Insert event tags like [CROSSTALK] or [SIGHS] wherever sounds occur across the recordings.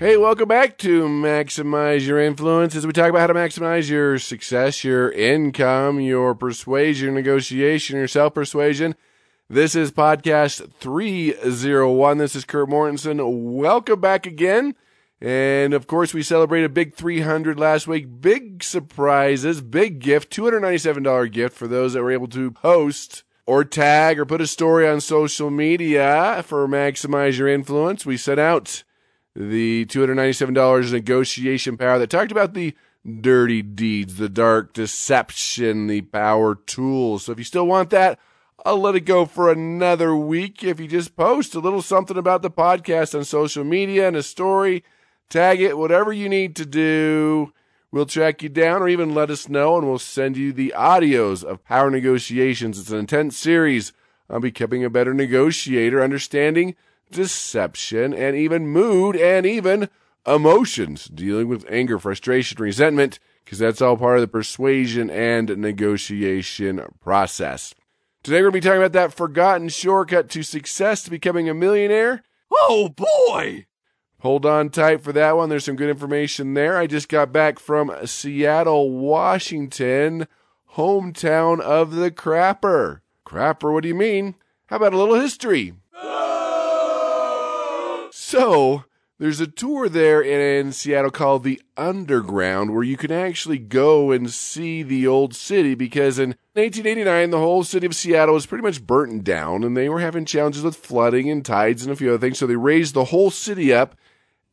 Hey, welcome back to Maximize Your Influence as we talk about how to maximize your success, your income, your persuasion, negotiation, your self persuasion. This is podcast 301. This is Kurt Mortensen. Welcome back again. And of course, we celebrated Big 300 last week. Big surprises, big gift, $297 gift for those that were able to post or tag or put a story on social media for Maximize Your Influence. We sent out the $297 negotiation power that talked about the dirty deeds, the dark deception, the power tools. So if you still want that, I'll let it go for another week. If you just post a little something about the podcast on social media and a story, tag it, whatever you need to do. We'll track you down or even let us know and we'll send you the audios of Power Negotiations. It's an intense series on becoming a better negotiator, understanding deception, and even mood and even emotions, dealing with anger, frustration, resentment, because that's all part of the persuasion and negotiation process. Today we're going to be talking about that forgotten shortcut to success to becoming a millionaire. Oh boy! Hold on tight for that one. There's some good information there. I just got back from Seattle, Washington, hometown of the Crapper. Crapper, what do you mean? How about a little history? So, there's a tour there in Seattle called the Underground where you can actually go and see the old city because in 1889 the whole city of Seattle was pretty much burnt down and they were having challenges with flooding and tides and a few other things. So they raised the whole city up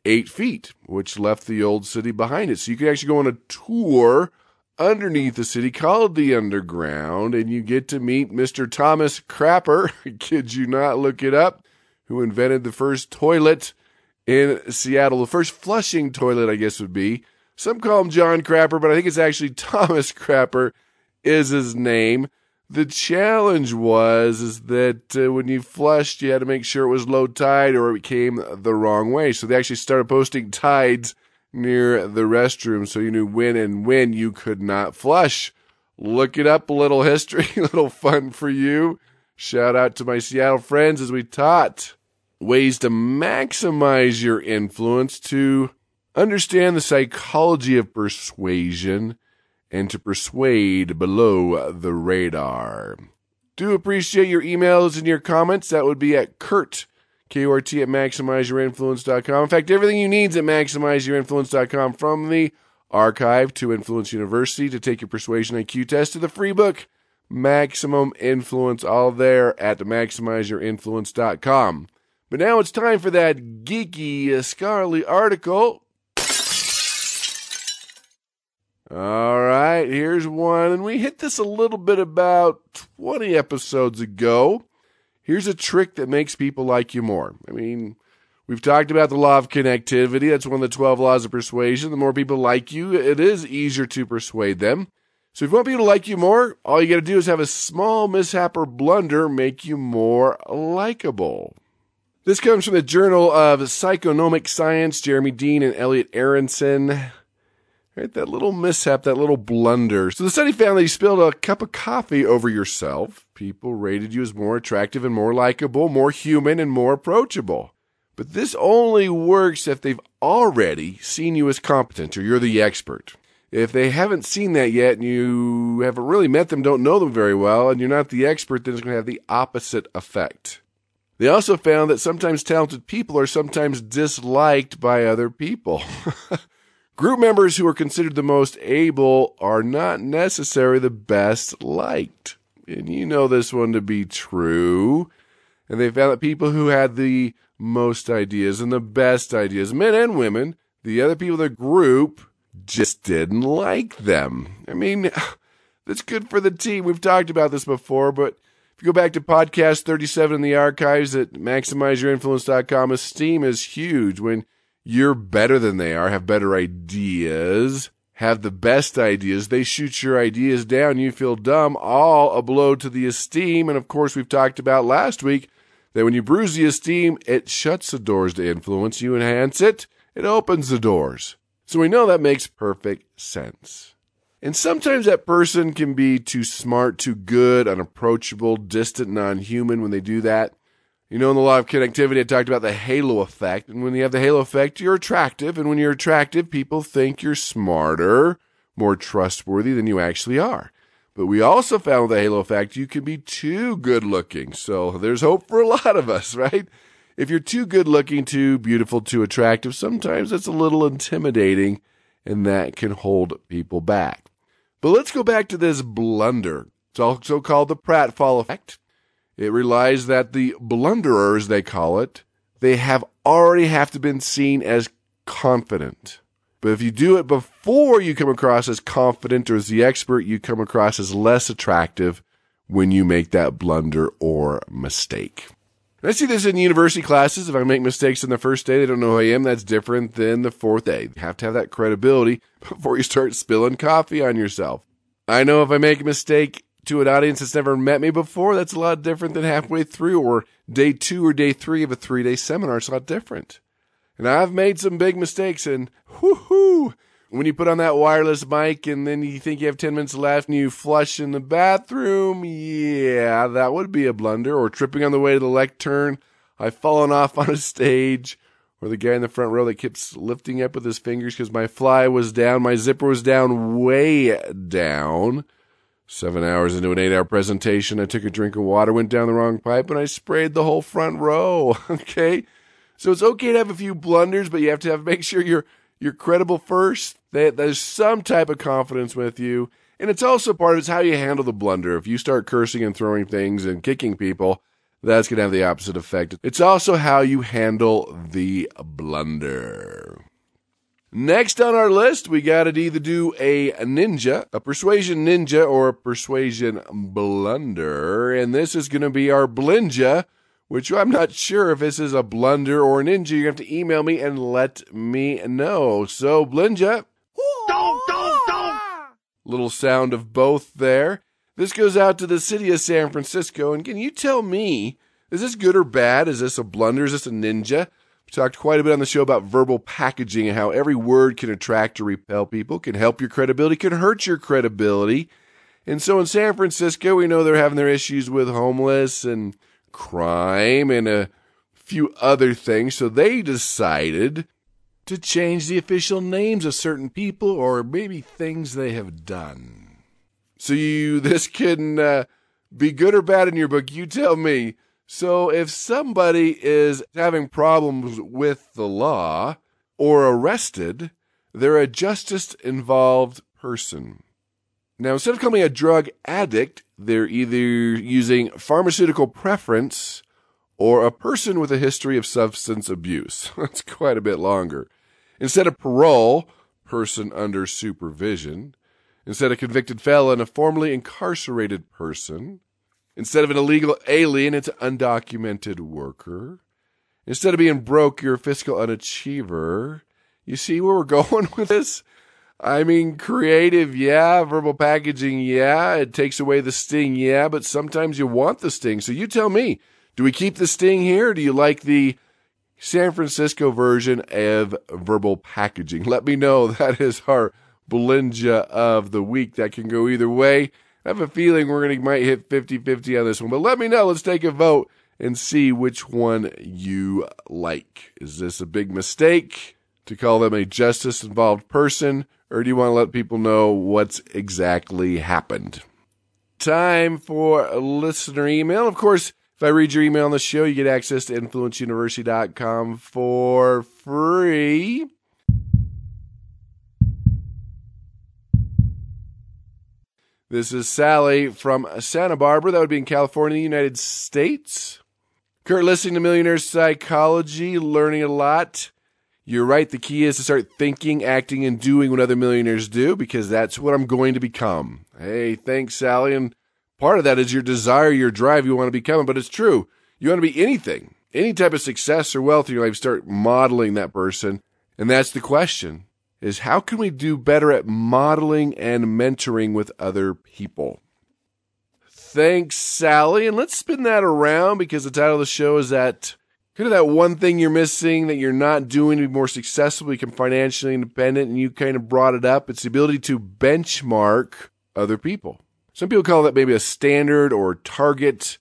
eight feet, which left the old city behind it. So you can actually go on a tour underneath the city called the Underground and you get to meet Mr. Thomas Crapper. [LAUGHS] Kid you not, look it up who invented the first toilet in Seattle. The first flushing toilet, I guess, would be. Some call him John Crapper, but I think it's actually [LAUGHS] Thomas Crapper is his name. The challenge was is that uh, when you flushed, you had to make sure it was low tide or it came the wrong way. So they actually started posting tides near the restroom so you knew when and when you could not flush. Look it up, a little history, [LAUGHS] a little fun for you. Shout out to my Seattle friends as we taught ways to maximize your influence, to understand the psychology of persuasion, and to persuade below the radar. Do appreciate your emails and your comments. That would be at Kurt, K-U-R-T, at MaximizeYourInfluence.com. In fact, everything you need is at MaximizeYourInfluence.com from the archive to Influence University to take your persuasion IQ test to the free book, Maximum Influence, all there at MaximizeYourInfluence.com. But now it's time for that geeky, uh, scholarly article. All right, here's one. And we hit this a little bit about 20 episodes ago. Here's a trick that makes people like you more. I mean, we've talked about the law of connectivity. That's one of the 12 laws of persuasion. The more people like you, it is easier to persuade them. So if you want people to like you more, all you got to do is have a small mishap or blunder make you more likable. This comes from the Journal of Psychonomic Science, Jeremy Dean and Elliot Aronson. Right, that little mishap, that little blunder. So the study found that you spilled a cup of coffee over yourself. People rated you as more attractive and more likable, more human and more approachable. But this only works if they've already seen you as competent or you're the expert. If they haven't seen that yet and you haven't really met them, don't know them very well, and you're not the expert, then it's going to have the opposite effect. They also found that sometimes talented people are sometimes disliked by other people. [LAUGHS] Group members who are considered the most able are not necessarily the best liked. And you know this one to be true. And they found that people who had the most ideas and the best ideas, men and women, the other people in the group just didn't like them. I mean, [SIGHS] that's good for the team. We've talked about this before, but go back to podcast 37 in the archives at maximizeyourinfluence.com, esteem is huge. When you're better than they are, have better ideas, have the best ideas. They shoot your ideas down. You feel dumb, all a blow to the esteem. And of course, we've talked about last week that when you bruise the esteem, it shuts the doors to influence. You enhance it, it opens the doors. So we know that makes perfect sense. And sometimes that person can be too smart, too good, unapproachable, distant, non human when they do that. You know, in the law of connectivity, I talked about the halo effect. And when you have the halo effect, you're attractive. And when you're attractive, people think you're smarter, more trustworthy than you actually are. But we also found with the halo effect, you can be too good looking. So there's hope for a lot of us, [LAUGHS] right? If you're too good looking, too beautiful, too attractive, sometimes it's a little intimidating and that can hold people back. But let's go back to this blunder. It's also called the pratfall effect. It relies that the blunderers, they call it, they have already have to been seen as confident. But if you do it before you come across as confident or as the expert, you come across as less attractive when you make that blunder or mistake. I see this in university classes. If I make mistakes in the first day, they don't know who I am. That's different than the fourth day. You have to have that credibility [LAUGHS] before you start spilling coffee on yourself. I know if I make a mistake to an audience that's never met me before, that's a lot different than halfway through or day two or day three of a three day seminar. It's a lot different. And I've made some big mistakes and whoo when you put on that wireless mic and then you think you have 10 minutes left and you flush in the bathroom, yeah, that would be a blunder. Or tripping on the way to the lectern, I've fallen off [LAUGHS] on a stage. Or the guy in the front row that keeps lifting up with his fingers because my fly was down, my zipper was down, way down. Seven hours into an eight hour presentation, I took a drink of water, went down the wrong pipe, and I sprayed the whole front row. [LAUGHS] Okay. So it's okay to have a few blunders, but you have to have make sure you're you're credible first. There's some type of confidence with you, and it's also part of it's how you handle the blunder. If you start cursing and throwing things and kicking people, that's going to have the opposite effect. It's also how you handle the blunder. Next on our list, we got to either do a ninja, a persuasion ninja, or a persuasion blunder. And this is going to be our blinja, which I'm not sure if this is a blunder or a ninja. You have to email me and let me know. So, blinja. Little sound of both there. This goes out to the city of San Francisco. And can you tell me, is this good or bad? Is this a blunder? Is this a ninja? We talked quite a bit on the show about verbal packaging and how every word can attract or repel people, can help your credibility, can hurt your credibility. And so in San Francisco, we know they're having their issues with homeless and crime and a few other things. So they decided to change the official names of certain people or maybe things they have done. So you, [LAUGHS] this can uh, be good or bad in your book. You tell me. So if somebody is having problems with the law or arrested, they're a justice involved person. Now, instead of calling a drug addict, they're either using pharmaceutical preference or a person with a history of substance abuse. [LAUGHS] That's quite a bit longer. Instead of parole, person under supervision. Instead of convicted felon, a formerly incarcerated person. Instead of an illegal alien, it's an undocumented worker. Instead of being broke, you're a fiscal unachiever. You see where we're [LAUGHS] going with this? I mean, creative, yeah. Verbal packaging, yeah. It takes away the sting, yeah. But sometimes you want the sting. So you tell me, do we keep the sting here? Do you like the San Francisco version of verbal packaging? Let me know. [LAUGHS] That is our Belinja of the week. That can go either way. I have a feeling we're going to might hit 50-50 on this one, but let me know. Let's take a vote and see which one you like. Is this a big mistake to call them a justice involved person, or do you want to let people know what's exactly happened? Time for a listener email. Of course, if I read your email on the show, you get access to influenceuniversity.com for free. This is Sally from Santa Barbara. That would be in California, United States. Kurt, listening to Millionaire Psychology, learning a lot. You're right. The key is to start thinking, acting, and doing what other millionaires do because that's what I'm going to become. Hey, thanks, Sally. And part of that is your desire, your drive, you want to become. But it's true. You want to be anything, any type of success or wealth in your life. Start modeling that person And that's the question is how can we do better at modeling and mentoring with other people? Thanks, Sally. And let's spin that around because the title of the show is that kind of that one thing you're missing that you're not doing to be more successful, become financially independent. And you kind of brought it up. It's the ability to benchmark other people. Some people call that maybe a standard or target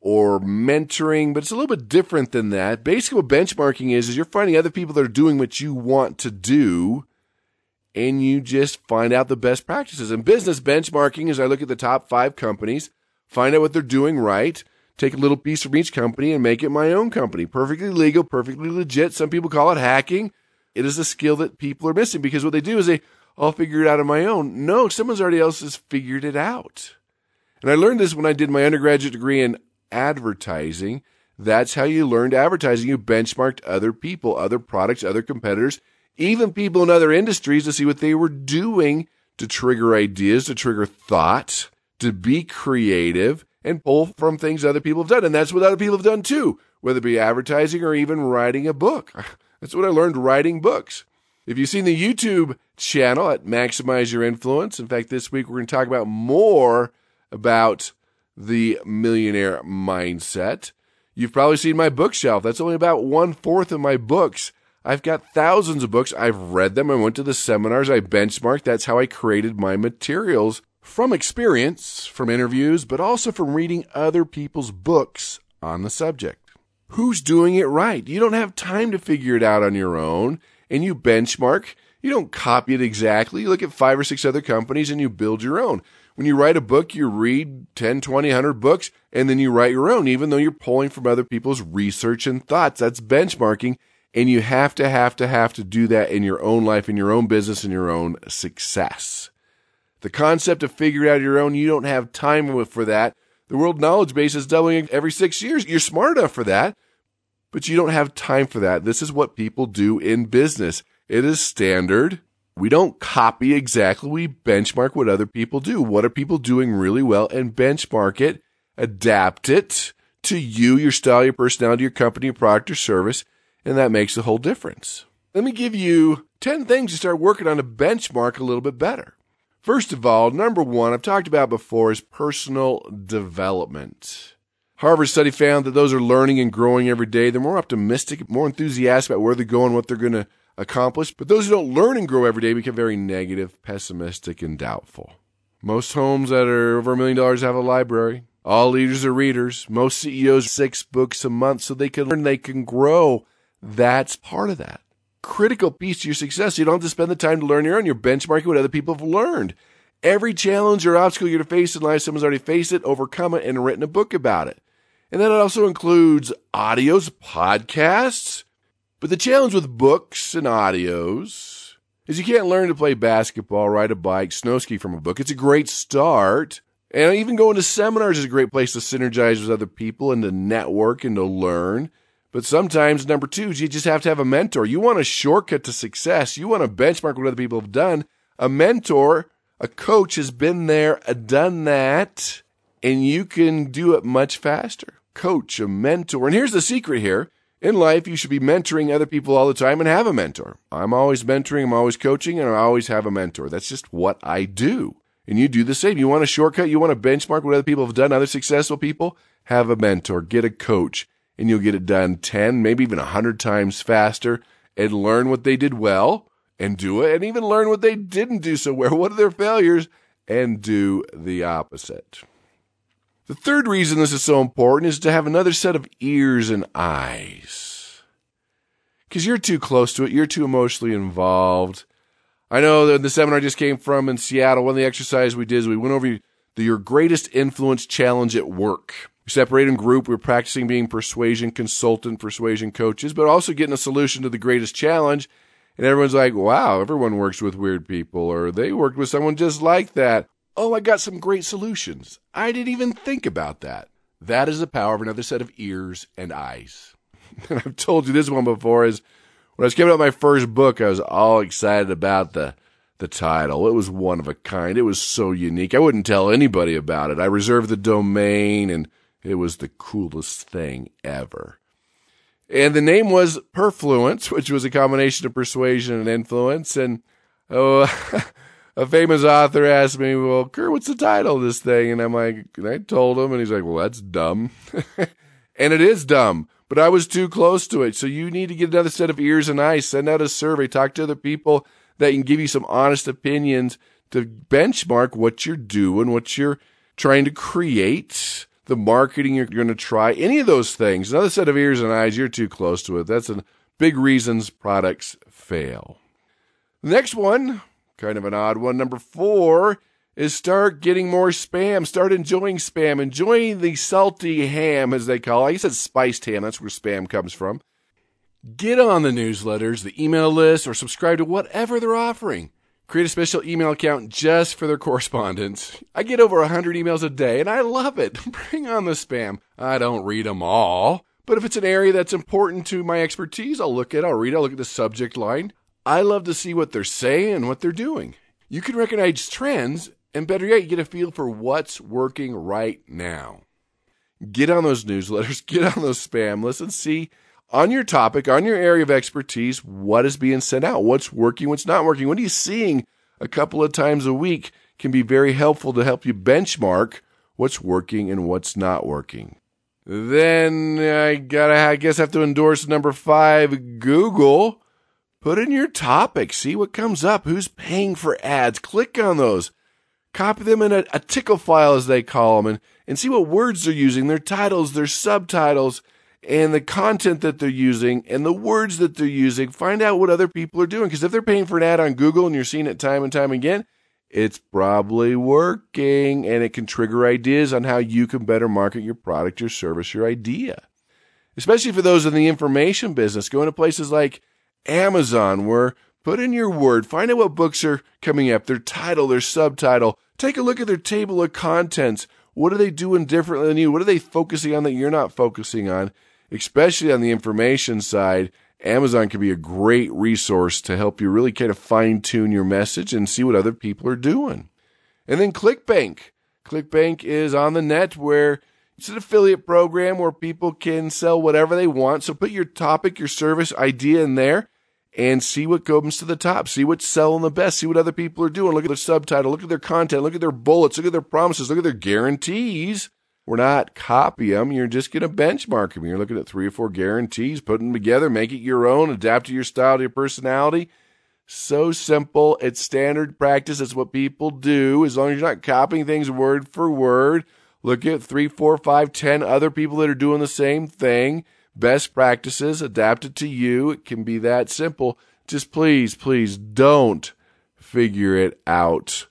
or mentoring, but it's a little bit different than that. Basically, what benchmarking is, is you're finding other people that are doing what you want to do and you just find out the best practices. And business benchmarking is I look at the top five companies, find out what they're doing right, take a little piece from each company and make it my own company. Perfectly legal, perfectly legit. Some people call it hacking. It is a skill that people are missing because what they do is they, I'll figure it out on my own. No, someone's already else has figured it out. And I learned this when I did my undergraduate degree in advertising. That's how you learned advertising. You benchmarked other people, other products, other competitors, even people in other industries to see what they were doing to trigger ideas, to trigger thought, to be creative and pull from things other people have done. And that's what other people have done too, whether it be advertising or even writing a book. [LAUGHS] That's what I learned writing books. If you've seen the YouTube channel at Maximize Your Influence, in fact, this week we're going to talk about more about the millionaire mindset. You've probably seen my bookshelf. That's only about one fourth of my books. I've got thousands of books. I've read them. I went to the seminars. I benchmarked. That's how I created my materials from experience, from interviews, but also from reading other people's books on the subject. Who's doing it right? You don't have time to figure it out on your own and you benchmark. You don't copy it exactly. You look at five or six other companies and you build your own. When you write a book, you read 10, 20, 100 books, and then you write your own, even though you're pulling from other people's research and thoughts. That's benchmarking. And you have to, have to, have to do that in your own life, in your own business, in your own success. The concept of figuring out your own, you don't have time for that. The world knowledge base is doubling every six years. You're smart enough for that, but you don't have time for that. This is what people do in business. It is standard. We don't copy exactly. We benchmark what other people do. What are people doing really well and benchmark it, adapt it to you, your style, your personality, your company, your product or service. And that makes a whole difference. Let me give you 10 things to start working on to benchmark a little bit better. First of all, number one, I've talked about before is personal development. Harvard study found that those are learning and growing every day. They're more optimistic, more enthusiastic about where they're going, what they're going to accomplish. But those who don't learn and grow every day become very negative, pessimistic, and doubtful. Most homes that are over a million dollars have a library. All leaders are readers. Most CEOs six books a month so they can learn, they can grow. That's part of that. Critical piece to your success. You don't have to spend the time to learn your own. You're benchmarking what other people have learned. Every challenge or obstacle you're to face in life, someone's already faced it, overcome it, and written a book about it. And then it also includes audios, podcasts, but the challenge with books and audios is you can't learn to play basketball, ride a bike, snow ski from a book. It's a great start. And even going to seminars is a great place to synergize with other people and to network and to learn. But sometimes, number two, is you just have to have a mentor. You want a shortcut to success. You want to benchmark what other people have done. A mentor, a coach has been there, done that, and you can do it much faster. Coach, a mentor. And here's the secret here in life, you should be mentoring other people all the time and have a mentor. I'm always mentoring, I'm always coaching, and I always have a mentor. That's just what I do. And you do the same. You want a shortcut, you want to benchmark what other people have done, other successful people, have a mentor, get a coach, and you'll get it done 10, maybe even 100 times faster and learn what they did well and do it, and even learn what they didn't do so well. [LAUGHS] What are their failures? And do the opposite. The third reason this is so important is to have another set of ears and eyes. Because you're too close to it, you're too emotionally involved. I know that the seminar I just came from in Seattle, one of the exercises we did is we went over the Your Greatest Influence Challenge at Work. We separated in group. We were practicing being persuasion consultant, persuasion coaches, but also getting a solution to the greatest challenge. And everyone's like, wow, everyone works with weird people, or they worked with someone just like that. Oh, I got some great solutions. I didn't even think about that. That is the power of another set of ears and eyes. [LAUGHS] And I've told you this one before is when I was coming out my first book, I was all excited about the the title. It was one of a kind. It was so unique. I wouldn't tell anybody about it. I reserved the domain and it was the coolest thing ever. And the name was Perfluence, [LAUGHS] which was a combination of persuasion and influence. And oh, [LAUGHS] a famous author asked me, Well, Kurt, what's the title of this thing? And I'm like, and I told him, and he's like, Well, that's dumb. [LAUGHS] and it is dumb, but I was too close to it. So you need to get another set of ears and eyes, send out a survey, talk to other people that can give you some honest opinions to benchmark what you're doing, what you're trying to create, the marketing you're going to try, any of those things. Another set of ears and eyes, you're too close to it. That's a big reasons products fail. Next one, kind of an odd one, number four, is start getting more spam. Start enjoying spam. Enjoying the salty ham, as they call it. I it's spiced ham. That's where spam comes from. Get on the newsletters, the email list, or subscribe to whatever they're offering. Create a special email account just for their correspondence. I get over 100 emails a day and I love it. [LAUGHS] Bring on the spam. I don't read them all, but if it's an area that's important to my expertise, I'll look at I'll read it, I'll look at the subject line. I love to see what they're saying and what they're doing. You can recognize trends and better yet, you get a feel for what's working right now. Get on those newsletters, [LAUGHS] get on those spam lists and see on your topic, on your area of expertise, what is being sent out, what's working, what's not working, what are you seeing a couple of times a week can be very helpful to help you benchmark what's working and what's not working. Then I gotta, I guess, have to endorse number five, Google. Put in your topic, see what comes up, who's paying for ads, click on those, copy them in a, a tickle file as they call them, and, and see what words they're using, their titles, their subtitles, and the content that they're using and the words that they're using. Find out what other people are doing. Because if they're paying for an ad on Google and you're seeing it time and time again, it's probably working and it can trigger ideas on how you can better market your product, your service, your idea. Especially for those in the information business, going to places like Amazon where put in your word, find out what books are coming up, their title, their subtitle, take a look at their table of contents. What are they doing differently than you? What are they focusing on that you're not focusing on? especially on the information side, Amazon can be a great resource to help you really kind of fine tune your message and see what other people are doing. And then ClickBank. ClickBank is on the net where it's an affiliate program where people can sell whatever they want. So put your topic, your service idea in there and see what comes to the top. See what's selling the best. See what other people are doing. Look at their subtitle. Look at their content. Look at their bullets. Look at their promises. Look at their guarantees. We're not copy them. You're just going to benchmark them. You're looking at three or four guarantees, put them together, make it your own, adapt to your style, to your personality. So simple. It's standard practice. It's what people do. As long as you're not copying things word for word, look at three, four, five, ten other people that are doing the same thing. Best practices, adapted to you. It can be that simple. Just please, please don't figure it out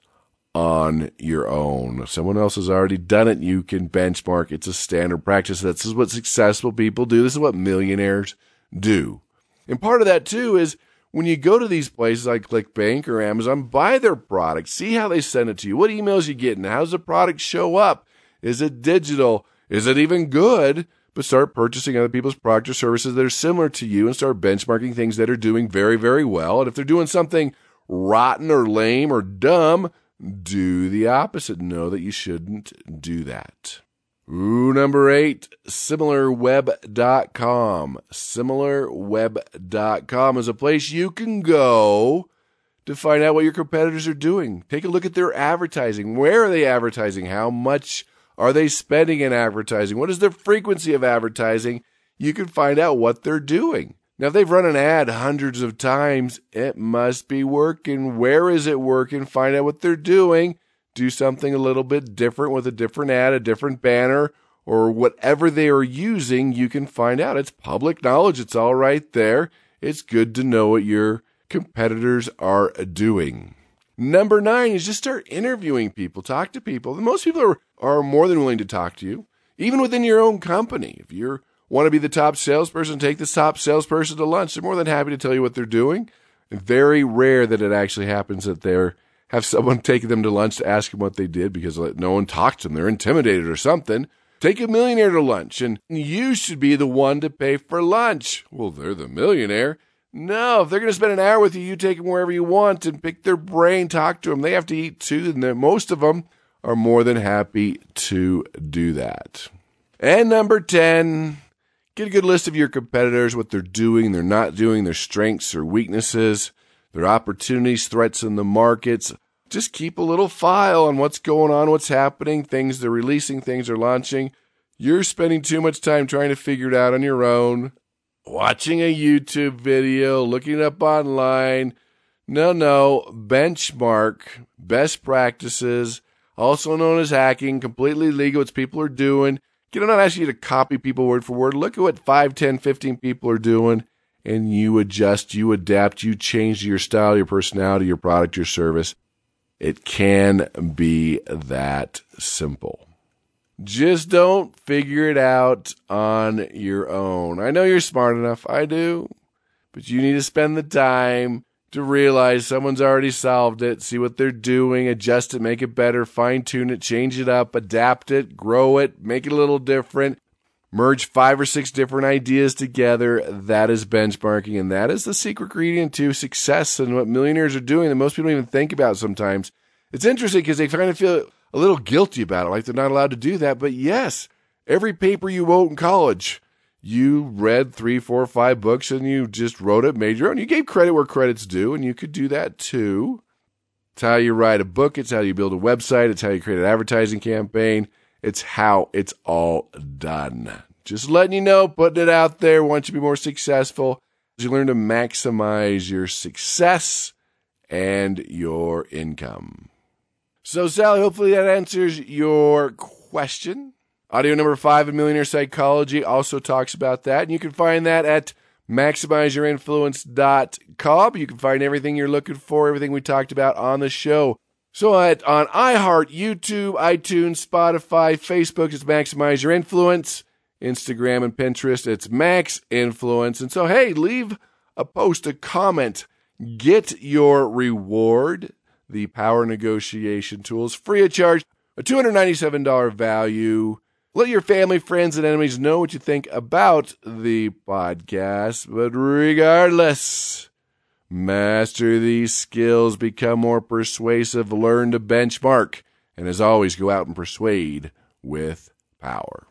on your own. Someone else has already done it, you can benchmark. It's a standard practice. This is what successful people do. This is what millionaires do. And part of that too is when you go to these places like ClickBank or Amazon, buy their product, see how they send it to you, what emails you get, and how does the product show up? Is it digital? Is it even good? But start purchasing other people's product or services that are similar to you and start benchmarking things that are doing very, very well. And if they're doing something rotten or lame or dumb, do the opposite. Know that you shouldn't do that. Ooh, number eight, similarweb.com. Similarweb.com is a place you can go to find out what your competitors are doing. Take a look at their advertising. Where are they advertising? How much are they spending in advertising? What is their frequency of advertising? You can find out what they're doing. Now, if they've run an ad hundreds of times, it must be working. Where is it working? Find out what they're doing. Do something a little bit different with a different ad, a different banner, or whatever they are using. You can find out. It's public knowledge. It's all right there. It's good to know what your competitors are doing. Number nine is just start interviewing people, talk to people. Most people are, are more than willing to talk to you, even within your own company. If you're Want to be the top salesperson? Take the top salesperson to lunch. They're more than happy to tell you what they're doing. Very rare that it actually happens that they're have someone [LAUGHS] take them to lunch to ask them what they did because no one talked to them. They're intimidated or something. Take a millionaire to lunch and you should be the one to pay for lunch. Well, they're the millionaire. No, if they're going to spend an hour with you, you take them wherever you want and pick their brain, talk to them. They have to eat too, and most of them are more than happy to do that. And number 10, Get a good list of your competitors, what they're doing, they're not doing, their strengths or weaknesses, their opportunities, threats in the markets. Just keep a little file on what's going on, what's happening, things they're releasing, things they're launching. You're spending too much time trying to figure it out on your own, watching a YouTube video, looking up online. No, no, benchmark, best practices, also known as hacking, completely legal. It's people are doing. I'm not asking you to copy people word for word. Look at what 5, 10, 15 people are doing, and you adjust, you adapt, you change your style, your personality, your product, your service. It can be that simple. Just don't figure it out on your own. I know you're smart enough. I do. But you need to spend the time to realize someone's already solved it, see what they're doing, adjust it, make it better, fine tune it, change it up, adapt it, grow it, make it a little different, merge five or six different ideas together. That is benchmarking, and that is the secret ingredient to success and what millionaires are doing that most people don't even think about sometimes. It's interesting because they kind of feel a little guilty about it, like they're not allowed to do that. But yes, every paper you wrote in college, you read three, four, five books and you just wrote it, made your own. You gave credit where credit's due, and you could do that too. It's how you write a book, it's how you build a website, it's how you create an advertising campaign. It's how it's all done. Just letting you know, putting it out there, want you to be more successful. You learn to maximize your success and your income. So, Sally, hopefully that answers your question. Audio number five in Millionaire Psychology also talks about that. And you can find that at maximizeyourinfluence.com. You can find everything you're looking for, everything we talked about on the show. So at, on iHeart, YouTube, iTunes, Spotify, Facebook, it's Maximize Your Influence. Instagram and Pinterest, it's Max Influence. And so, hey, leave a post, a comment, get your reward. The power negotiation tools free of charge, a $297 value. Let your family, friends, and enemies know what you think about the podcast. But regardless, master these skills, become more persuasive, learn to benchmark, and as always, go out and persuade with power.